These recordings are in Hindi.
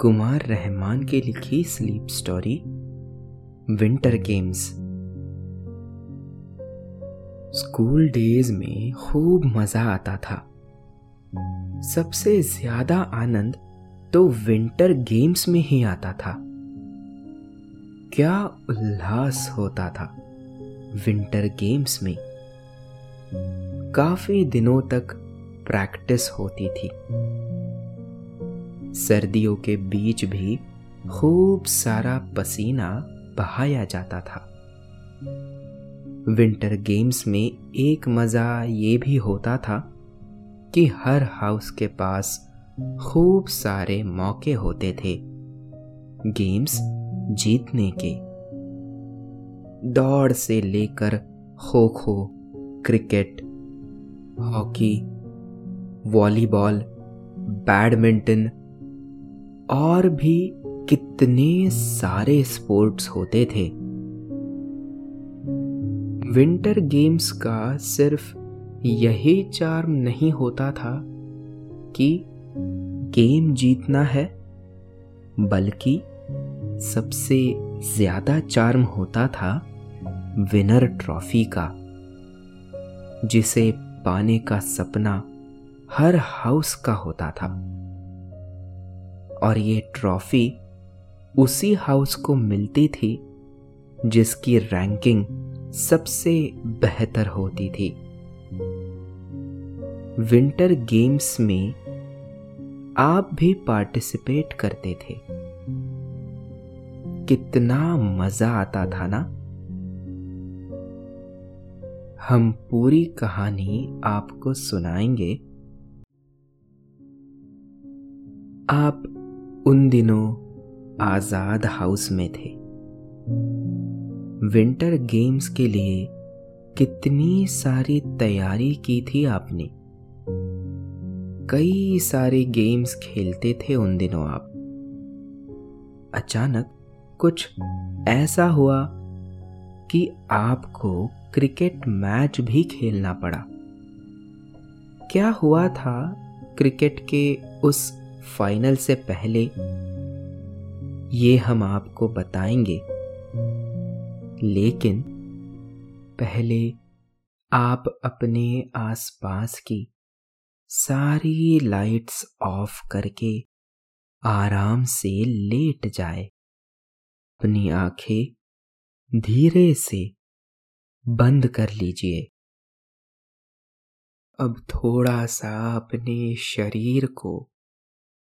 कुमार रहमान की लिखी sleep story winter games school days में खूब मज़ा आता था। सबसे ज़्यादा आनंद तो विंटर गेम्स में ही आता था। क्या उल्लास होता था विंटर गेम्स में। काफ़ी दिनों तक प्रैक्टिस होती थी। सर्दियों के बीच भी खूब सारा पसीना बहाया जाता था। विंटर गेम्स में एक मज़ा ये भी होता था कि हर हाउस के पास खूब सारे मौके होते थे गेम्स जीतने के। दौड़ से लेकर kho kho cricket, hockey, volleyball, badminton और भी कितने सारे स्पोर्ट्स होते थे। विंटर गेम्स का सिर्फ़ यही चार्म नहीं होता था कि गेम जीतना है, बल्कि सबसे ज़्यादा चार्म होता था विनर ट्रॉफी का, जिसे पाने का सपना हर हाउस का होता था। और ये ट्रॉफी उसी हाउस को मिलती थी, जिसकी रैंकिंग सबसे बेहतर होती थी। विंटर गेम्स में आप भी पार्टिसिपेट करते थे। कितना मज़ा आता था ना? हम पूरी कहानी आपको सुनाएँगे। आप उन दिनों आज़ाद हाउस में थे। विंटर गेम्स के लिए कितनी सारी तैयारी की थी आपने। कई सारे गेम्स खेलते थे उन दिनों आप। अचानक कुछ ऐसा हुआ कि आपको क्रिकेट मैच भी खेलना पड़ा। क्या हुआ था क्रिकेट के उस फाइनल से पहले ये हम आपको बताएँगे। लेकिन पहले आप अपने आसपास की सारी लाइट्स ऑफ़ करके आराम से लेट जाए। अपनी आँखें धीरे से बंद कर लीजिए। अब थोड़ा सा अपने शरीर को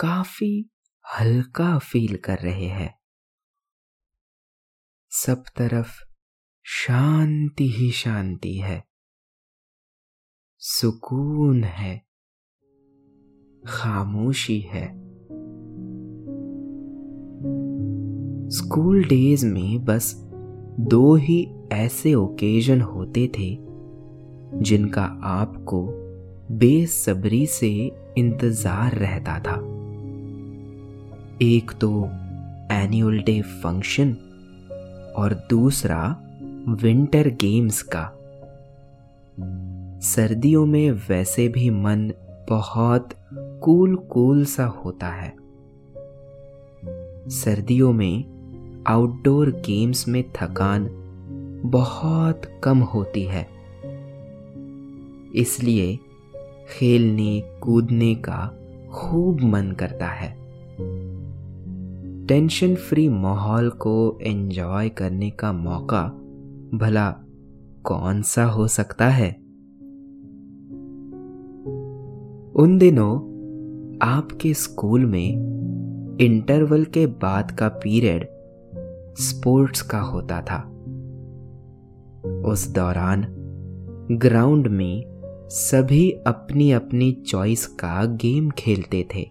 काफ़ी हल्का फील कर रहे हैं। सब तरफ़ शांति ही शांति है। सुकून है। खामोशी है। स्कूल डेज़ में बस दो ही ऐसे ओकेजन होते थे जिनका आपको बेसब्री से इंतज़ार रहता था। एक तो एनुअल डे फ़ंक्शन और दूसरा विंटर गेम्स का। सर्दियों में वैसे भी मन बहुत कूल कूल सा होता है। सर्दियों में आउटडोर गेम्स में थकान बहुत कम होती है। इसलिए खेलने, कूदने का खूब मन करता है। टेंशन फ्री माहौल को एंजॉय करने का मौका भला कौन सा हो सकता है? उन दिनों आपके स्कूल में इंटरवल के बाद का पीरियड स्पोर्ट्स का होता था। उस दौरान ग्राउंड में सभी अपनी अपनी चॉइस का गेम खेलते थे।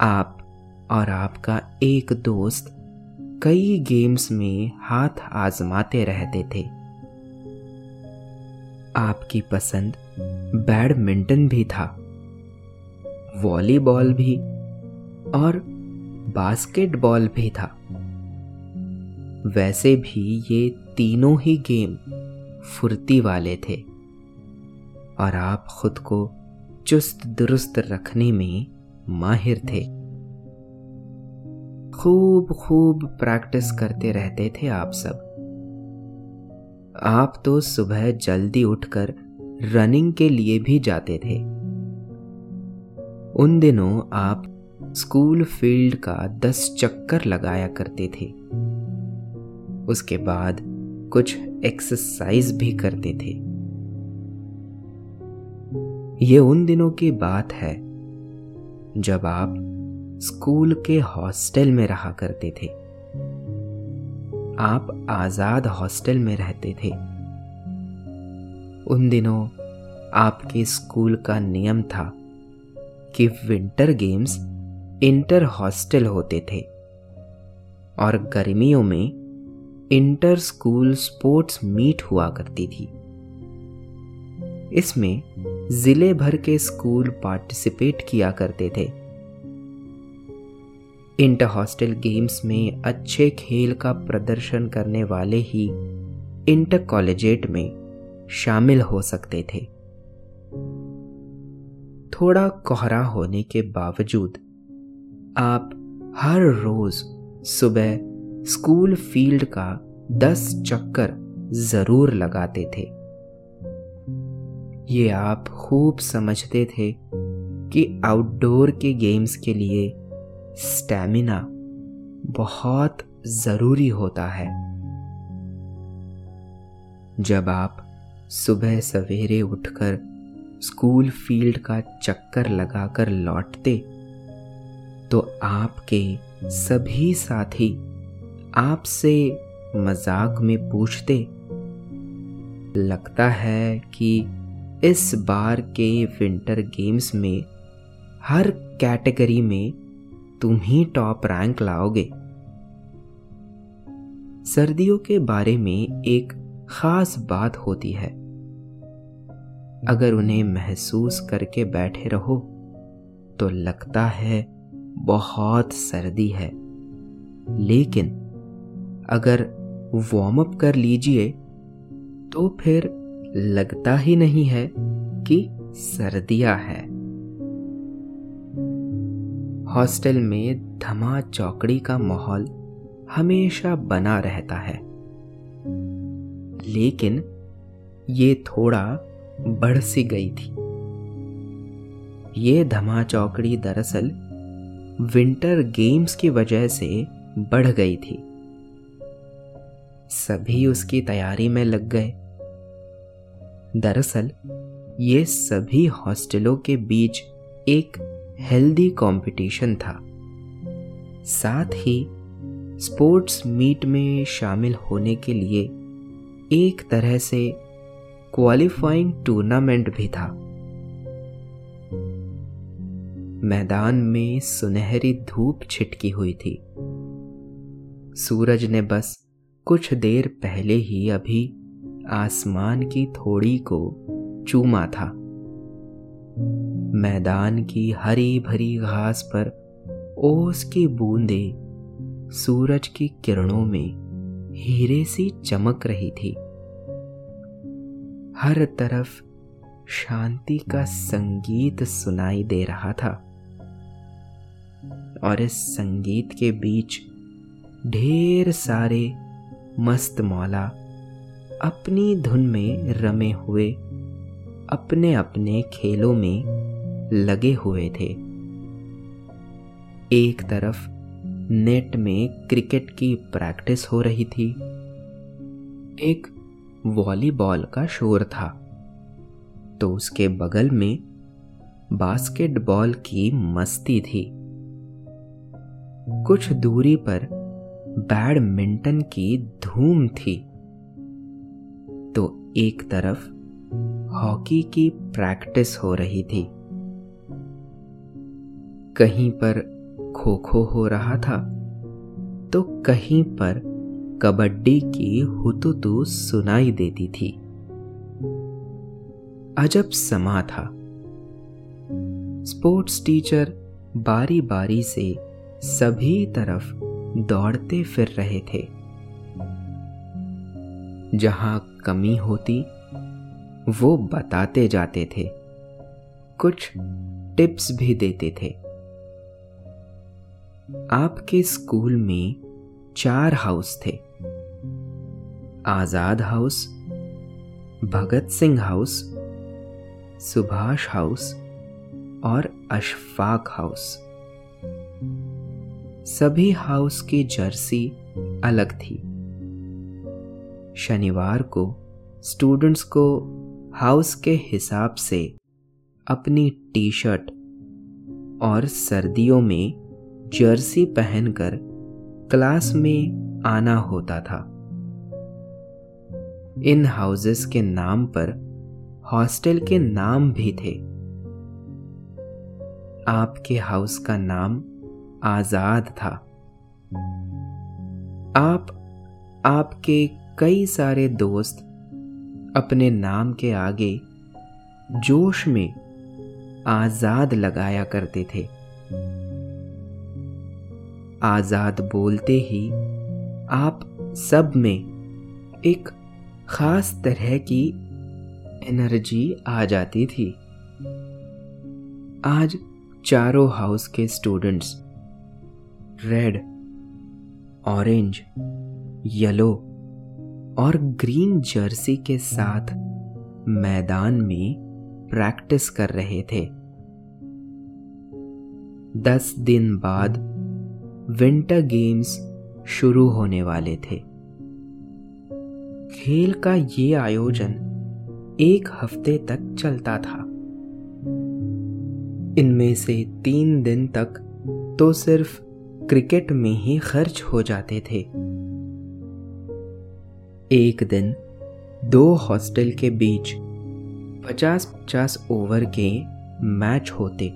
आप और आपका एक दोस्त कई गेम्स में हाथ आजमाते रहते थे। आपकी पसंद बैडमिंटन भी था वॉलीबॉल भी और बास्केटबॉल भी था। वैसे भी ये तीनों ही गेम फुर्ती वाले थे और आप खुद को चुस्त दुरुस्त रखने में माहिर थे। खूब खूब प्रैक्टिस करते रहते थे आप सब। आप तो सुबह जल्दी उठकर रनिंग के लिए भी जाते थे। उन दिनों आप स्कूल फ़ील्ड का दस चक्कर लगाया करते थे। उसके बाद कुछ एक्सरसाइज भी करते थे। ये उन दिनों की बात है जब आप स्कूल के हॉस्टल में रहा करते थे। आप आज़ाद हॉस्टल में रहते थे। उन दिनों आपके स्कूल का नियम था कि विंटर गेम्स इंटर हॉस्टल होते थे और गर्मियों में इंटर स्कूल स्पोर्ट्स मीट हुआ करती थी। इसमें ज़िले भर के स्कूल पार्टिसिपेट किया करते थे। इंटर हॉस्टल गेम्स में अच्छे खेल का प्रदर्शन करने वाले ही इंटर कॉलेजेट में शामिल हो सकते थे। थोड़ा कोहरा होने के बावजूद आप हर रोज सुबह स्कूल फ़ील्ड का दस चक्कर ज़रूर लगाते थे। ये आप खूब समझते थे कि आउटडोर के गेम्स के लिए स्टैमिना बहुत ज़रूरी होता है। जब आप सुबह सवेरे उठकर स्कूल फ़ील्ड का चक्कर लगाकर लौटते तो आपके सभी साथी आपसे मज़ाक में पूछते, लगता है कि इस बार के विंटर गेम्स में हर कैटेगरी में तुम ही टॉप रैंक लाओगे। सर्दियों के बारे में एक खास बात होती है। अगर उन्हें महसूस करके बैठे रहो तो लगता है बहुत सर्दी है। लेकिन अगर वार्म अप कर लीजिए तो फिर लगता ही नहीं है कि सर्दियाँ है। हॉस्टल में धमा चौकड़ी का माहौल हमेशा बना रहता है। लेकिन ये थोड़ा बढ़ सी गई थी। ये धमा चौकड़ी दरअसल विंटर गेम्स की वजह से बढ़ गई थी। सभी उसकी तैयारी में लग गए। दरअसल ये सभी हॉस्टलों के बीच एक हेल्दी कंपटीशन था। साथ ही स्पोर्ट्स मीट में शामिल होने के लिए एक तरह से क्वालिफाइंग टूर्नामेंट भी था। मैदान में सुनहरी धूप छिटकी हुई थी। सूरज ने बस कुछ देर पहले ही अभी आसमान की थोड़ी को चूमा था। मैदान की हरी भरी घास पर ओस की बूंदे सूरज की किरणों में हीरे सी चमक रही थी। हर तरफ़ शांति का संगीत सुनाई दे रहा था और इस संगीत के बीच ढेर सारे मस्त मौला अपनी धुन में रमे हुए अपने अपने खेलों में लगे हुए थे। एक तरफ़ नेट में क्रिकेट की प्रैक्टिस हो रही थी। एक वॉलीबॉल का शोर था। तो उसके बगल में बास्केटबॉल की मस्ती थी। कुछ दूरी पर बैडमिंटन की धूम थी। तो एक तरफ़ हॉकी की प्रैक्टिस हो रही थी। कहीं पर खो खो हो रहा था तो कहीं पर कबड्डी की हुतुतु सुनाई देती थी। अजब समा था। स्पोर्ट्स टीचर बारी बारी से सभी तरफ़ दौड़ते फिर रहे थे। जहाँ कमी होती, वो बताते जाते थे। कुछ टिप्स भी देते थे। आपके स्कूल में चार हाउस थे। Azad house, Bhagat Singh house, Subhash house और अशफाक हाउस। सभी हाउस की जर्सी अलग थी। शनिवार को स्टूडेंट्स को हाउस के हिसाब से अपनी टी शर्ट और सर्दियों में जर्सी पहनकर क्लास में आना होता था। इन हाउसेस के नाम पर हॉस्टल के नाम भी थे। आपके हाउस का नाम आज़ाद था। आप, आपके कई सारे दोस्त अपने नाम के आगे जोश में आज़ाद लगाया करते थे। आज़ाद बोलते ही आप सब में एक खास तरह की एनर्जी आ जाती थी। आज चारों हाउस के स्टूडेंट्स रेड, ऑरेंज, येलो और ग्रीन जर्सी के साथ मैदान में प्रैक्टिस कर रहे थे। दस दिन बाद विंटर गेम्स शुरू होने वाले थे। खेल का ये आयोजन एक हफ़्ते तक चलता था। इनमें से तीन दिन तक तो सिर्फ़ क्रिकेट में ही खर्च हो जाते थे। एक दिन दो हॉस्टल के बीच पचास पचास ओवर के मैच होते।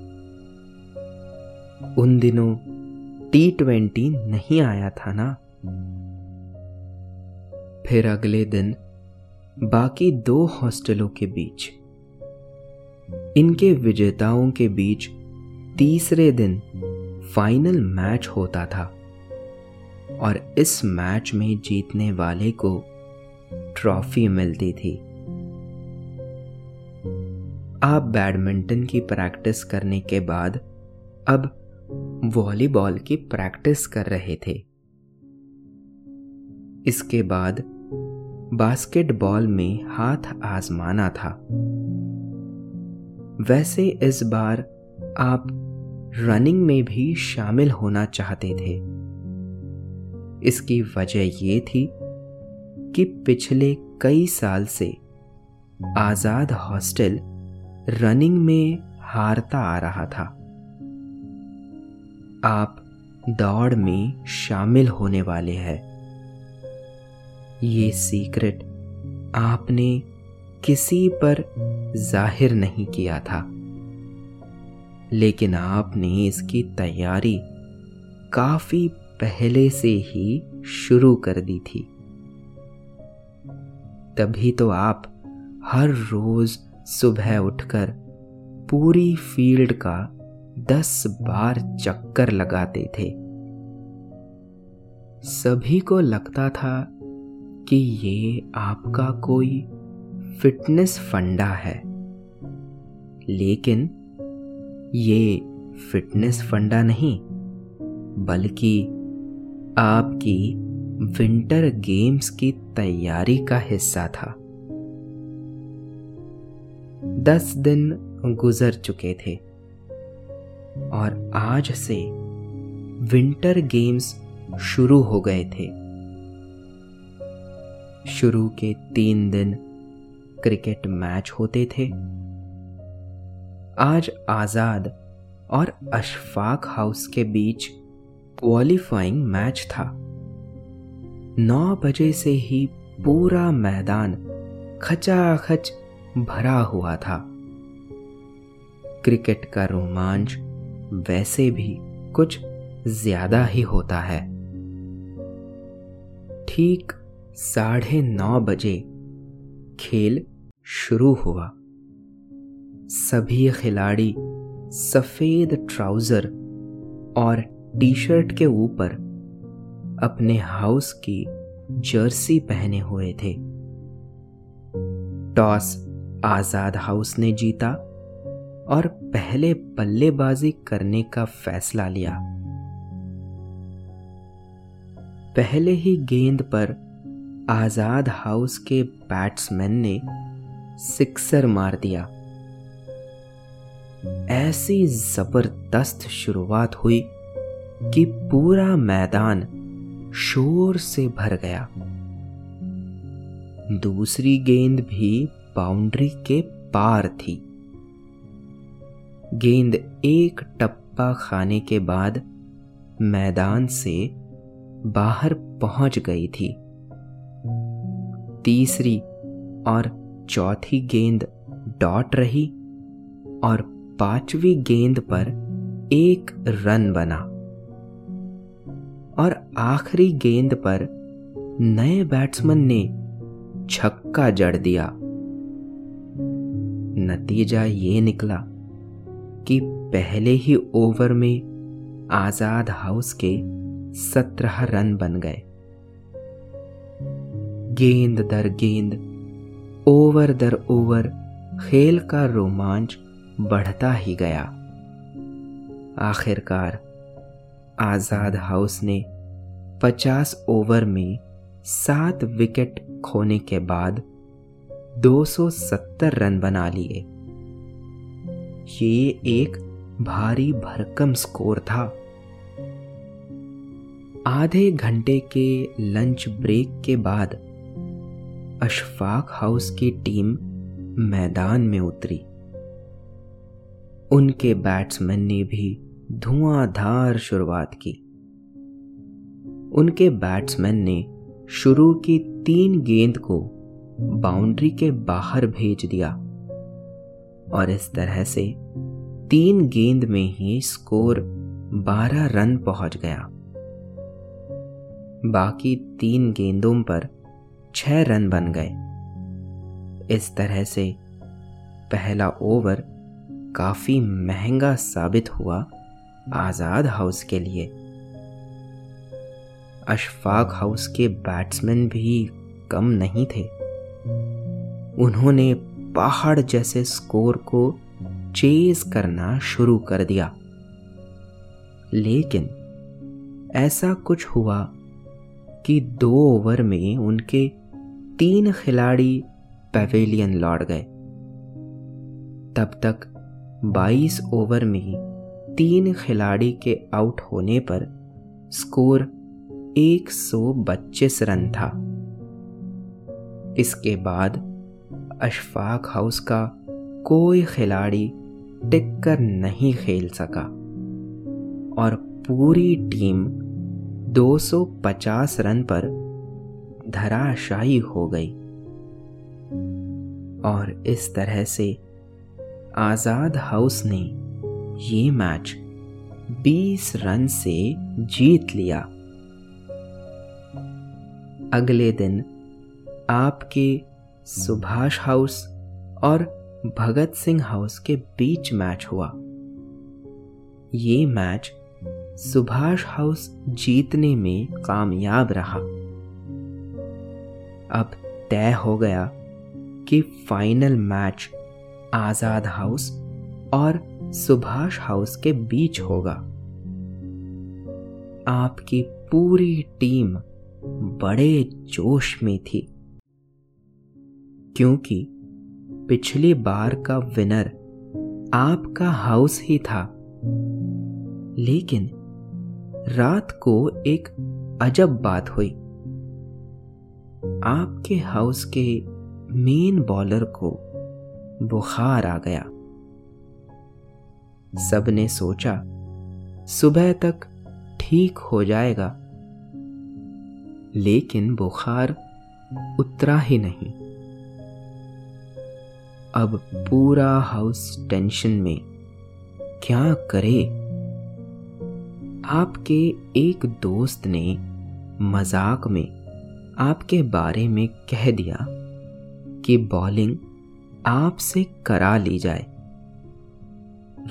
उन दिनों टी ट्वेंटी नहीं आया था ना। फिर अगले दिन बाकी दो हॉस्टलों के बीच, इनके विजेताओं के बीच तीसरे दिन फाइनल मैच होता था और इस मैच में जीतने वाले को ट्रॉफी मिलती थी। आप बैडमिंटन की प्रैक्टिस करने के बाद अब वॉलीबॉल की प्रैक्टिस कर रहे थे। इसके बाद बास्केटबॉल में हाथ आजमाना था। वैसे इस बार आप रनिंग में भी शामिल होना चाहते थे। इसकी वजह यह थी कि पिछले कई साल से आज़ाद हॉस्टल रनिंग में हारता आ रहा था। आप दौड़ में शामिल होने वाले हैं। ये सीक्रेट आपने किसी पर ज़ाहिर नहीं किया था। लेकिन आपने इसकी तैयारी काफ़ी पहले से ही शुरू कर दी थी। तभी तो आप हर रोज सुबह उठकर पूरी फ़ील्ड का दस बार चक्कर लगाते थे। सभी को लगता था कि ये आपका कोई फिटनेस फंडा है। लेकिन ये फिटनेस फंडा नहीं, बल्कि आपकी विंटर गेम्स की तैयारी का हिस्सा था। दस दिन गुजर चुके थे। और आज से विंटर गेम्स शुरू हो गए थे। शुरू के तीन दिन क्रिकेट मैच होते थे। आज आज़ाद और अशफाक हाउस के बीच क्वालिफाइंग मैच था। नौ बजे से ही पूरा मैदान खचाखच भरा हुआ था। क्रिकेट का रोमांच वैसे भी कुछ ज़्यादा ही होता है। ठीक साढ़े नौ बजे खेल शुरू हुआ। सभी खिलाड़ी सफ़ेद ट्राउज़र और टी शर्ट के ऊपर अपने हाउस की जर्सी पहने हुए थे। टॉस आज़ाद हाउस ने जीता। और पहले बल्लेबाजी करने का फैसला लिया। पहले ही गेंद पर आज़ाद हाउस के बैट्समैन ने सिक्सर मार दिया। ऐसी ज़बरदस्त शुरुआत हुई कि पूरा मैदान शोर से भर गया। दूसरी गेंद भी बाउंड्री के पार थी। गेंद एक टप्पा खाने के बाद मैदान से बाहर पहुँच गई थी। तीसरी और चौथी गेंद डॉट रही और पांचवी गेंद पर एक रन बना। और आखिरी गेंद पर नए बैट्समैन ने छक्का जड़ दिया। नतीजा ये निकला कि पहले ही ओवर में आज़ाद हाउस के सत्रह रन बन गए। गेंद दर गेंद, ओवर दर ओवर, खेल का रोमांच बढ़ता ही गया। आखिरकार आज़ाद हाउस ने 50 ओवर में सात विकेट खोने के बाद 270 रन बना लिए। ये एक भारी भरकम स्कोर था। आधे घंटे के लंच ब्रेक के बाद अशफाक हाउस की टीम मैदान में उतरी। उनके बैट्समैन ने भी धुआंधार शुरुआत की। उनके बैट्समैन ने शुरू की तीन गेंद को बाउंड्री के बाहर भेज दिया। और इस तरह से तीन गेंद में ही स्कोर 12 रन पहुँच गया। बाकी तीन गेंदों पर छह रन बन गए। इस तरह से पहला ओवर काफ़ी महँगा साबित हुआ आज़ाद हाउस के लिए। अशफाक हाउस के बैट्समैन भी कम नहीं थे। उन्होंने पहाड़ जैसे स्कोर को चेज करना शुरू कर दिया। लेकिन ऐसा कुछ हुआ कि दो ओवर में उनके तीन खिलाड़ी पवेलियन लौट गए। तब तक 22 ओवर में तीन खिलाड़ी के आउट होने पर स्कोर 125 रन था। इसके बाद अशफाक हाउस का कोई खिलाड़ी टिककर नहीं खेल सका। और पूरी टीम 250 रन पर धराशायी हो गई। और इस तरह से आज़ाद हाउस ने ये मैच 20 रन से जीत लिया। अगले दिन आपके सुभाष हाउस और भगत सिंह हाउस के बीच मैच हुआ। ये मैच सुभाष हाउस जीतने में कामयाब रहा। अब तय हो गया कि फाइनल मैच आज़ाद हाउस और सुभाष हाउस के बीच होगा। आपकी पूरी टीम बड़े जोश में थी। क्योंकि पिछली बार का विनर आपका हाउस ही था। लेकिन रात को एक अजब बात हुई। आपके हाउस के मेन बॉलर को बुखार आ गया। सबने सोचा, सुबह तक ठीक हो जाएगा। लेकिन बुखार उतरा ही नहीं। अब पूरा हाउस टेंशन में। क्या करे? आपके एक दोस्त ने मज़ाक में आपके बारे में कह दिया कि बॉलिंग आपसे करा ली जाए।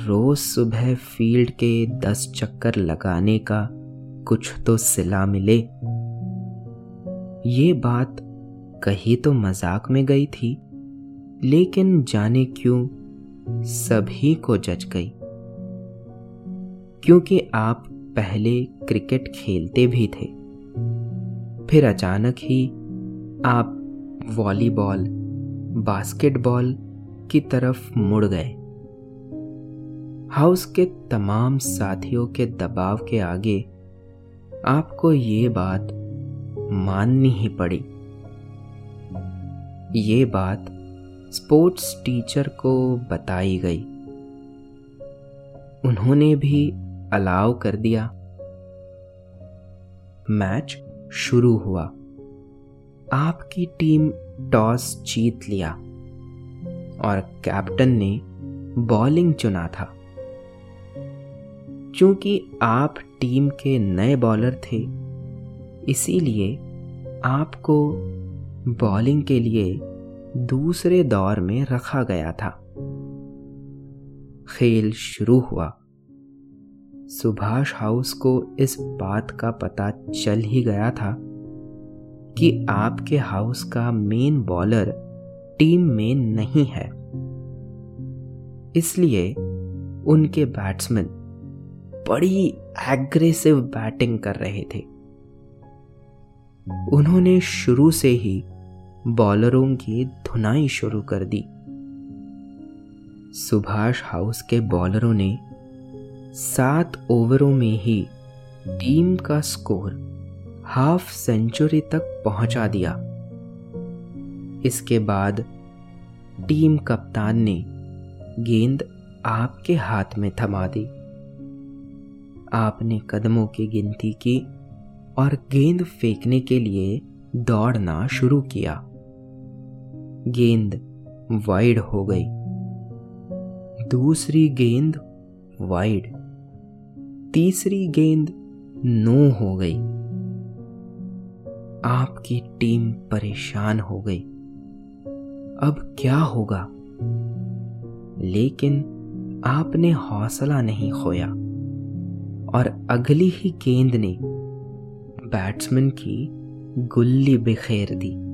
रोज सुबह फ़ील्ड के दस चक्कर लगाने का कुछ तो सिला मिले। ये बात कही तो मज़ाक में गई थी। लेकिन जाने क्यों सभी को जच गई? क्योंकि आप पहले क्रिकेट खेलते भी थे। फिर अचानक ही आप वॉलीबॉल, बास्केटबॉल की तरफ़ मुड़ गए। हाउस के तमाम साथियों के दबाव के आगे आपको ये बात माननी ही पड़ी। ये बात स्पोर्ट्स टीचर को बताई गई। उन्होंने भी अलाव कर दिया। मैच शुरू हुआ। आपकी टीम टॉस जीत लिया और कैप्टन ने बॉलिंग चुना था। क्योंकि आप टीम के नए बॉलर थे, इसीलिए आपको बॉलिंग के लिए दूसरे दौर में रखा गया था। खेल शुरू हुआ। सुभाष हाउस को इस बात का पता चल ही गया था कि आपके हाउस का मेन बॉलर टीम में नहीं है। इसलिए उनके बैट्समैन बड़ी एग्रेसिव बैटिंग कर रहे थे। उन्होंने शुरू से ही बॉलरों की धुनाई शुरू कर दी। सुभाष हाउस के बॉलरों ने सात ओवरों में ही टीम का स्कोर हाफ़ सेंचुरी तक पहुँचा दिया। इसके बाद टीम कप्तान ने गेंद आपके हाथ में थमा दी। आपने कदमों की गिनती की और गेंद फेंकने के लिए दौड़ना शुरू किया। गेंद वाइड हो गई। दूसरी गेंद वाइड। तीसरी गेंद नो हो गई। आपकी टीम परेशान हो गई। अब क्या होगा? लेकिन आपने हौसला नहीं खोया। और अगली ही गेंद ने बैट्समैन की गुल्ली बिखेर दी।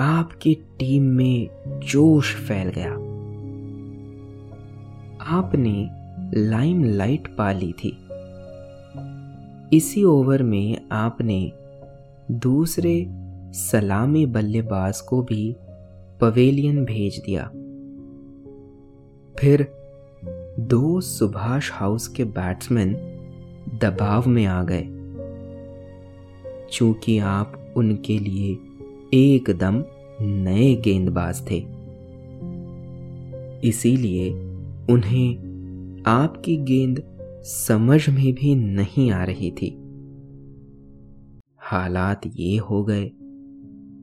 आपकी टीम में जोश फैल गया। आपने लाइमलाइट पा ली थी। इसी ओवर में आपने दूसरे सलामी बल्लेबाज को भी पवेलियन भेज दिया। फिर दो सुभाष हाउस के बैट्समैन दबाव में आ गए। चूँकि आप उनके लिए एकदम नए गेंदबाज थे। इसीलिए उन्हें आपकी गेंद समझ में भी नहीं आ रही थी। हालात ये हो गए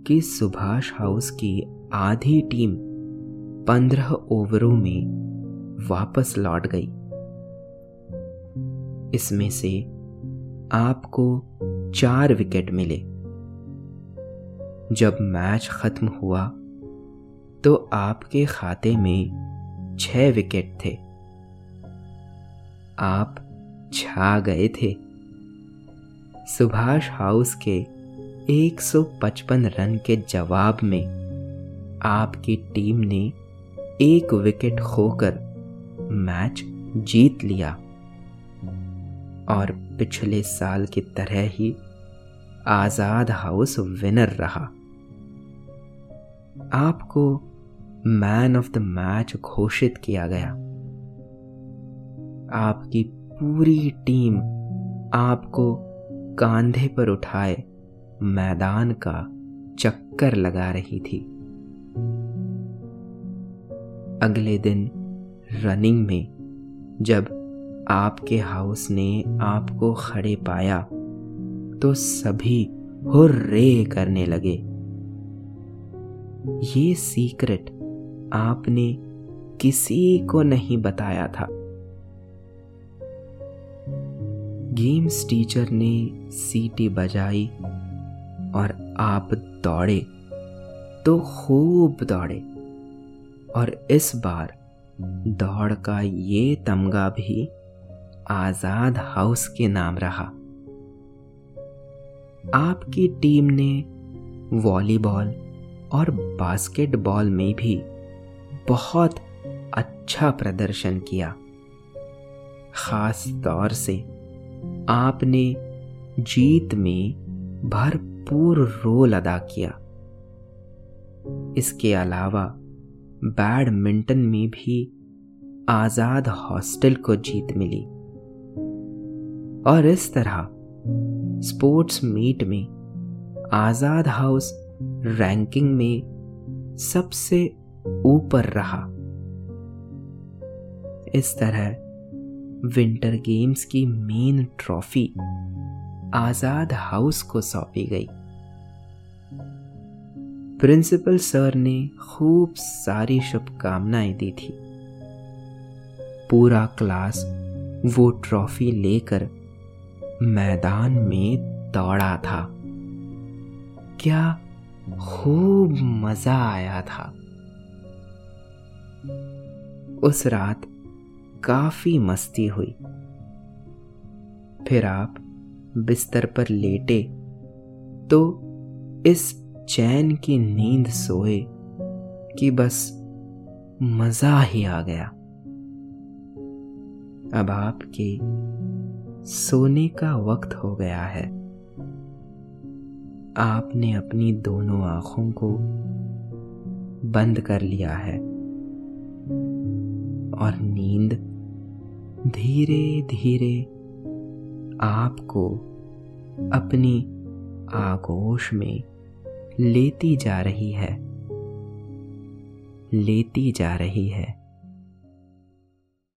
कि सुभाष हाउस की आधी टीम पंद्रह ओवरों में वापस लौट गई। इसमें से आपको चार विकेट मिले। जब मैच खत्म हुआ तो आपके खाते में छह विकेट थे। आप छा गए थे। सुभाष हाउस के 155 रन के जवाब में आपकी टीम ने एक विकेट खोकर मैच जीत लिया। और पिछले साल की तरह ही आज़ाद हाउस विनर रहा। आपको मैन ऑफ़ द मैच घोषित किया गया। आपकी पूरी टीम आपको कांधे पर उठाए मैदान का चक्कर लगा रही थी। अगले दिन रनिंग में जब आपके हाउस ने आपको खड़े पाया तो सभी हुर्रे करने लगे। ये सीक्रेट आपने किसी को नहीं बताया था। गेम्स टीचर ने सीटी बजाई और आप दौड़े तो खूब दौड़े। और इस बार दौड़ का ये तमगा भी आज़ाद हाउस के नाम रहा। आपकी टीम ने वॉलीबॉल और बास्केटबॉल में भी बहुत अच्छा प्रदर्शन किया। खास तौर से आपने जीत में भरपूर रोल अदा किया। इसके अलावा बैडमिंटन में भी आज़ाद हॉस्टल को जीत मिली। और इस तरह स्पोर्ट्स मीट में आज़ाद हाउस रैंकिंग में सबसे ऊपर रहा। इस तरह विंटर गेम्स की मेन ट्रॉफी आज़ाद हाउस को सौंपी गई। प्रिंसिपल सर ने खूब सारी शुभकामनाएँ दी थी। पूरा क्लास वो ट्रॉफी लेकर मैदान में दौड़ा था। क्या खूब मज़ा आया था। उस रात काफ़ी मस्ती हुई। फिर आप बिस्तर पर लेटे तो इस चैन की नींद सोए कि बस मज़ा ही आ गया। अब आपके सोने का वक्त हो गया है। आपने अपनी दोनों आँखों को बंद कर लिया है और नींद धीरे धीरे आपको अपनी आगोश में लेती जा रही है, लेती जा रही है।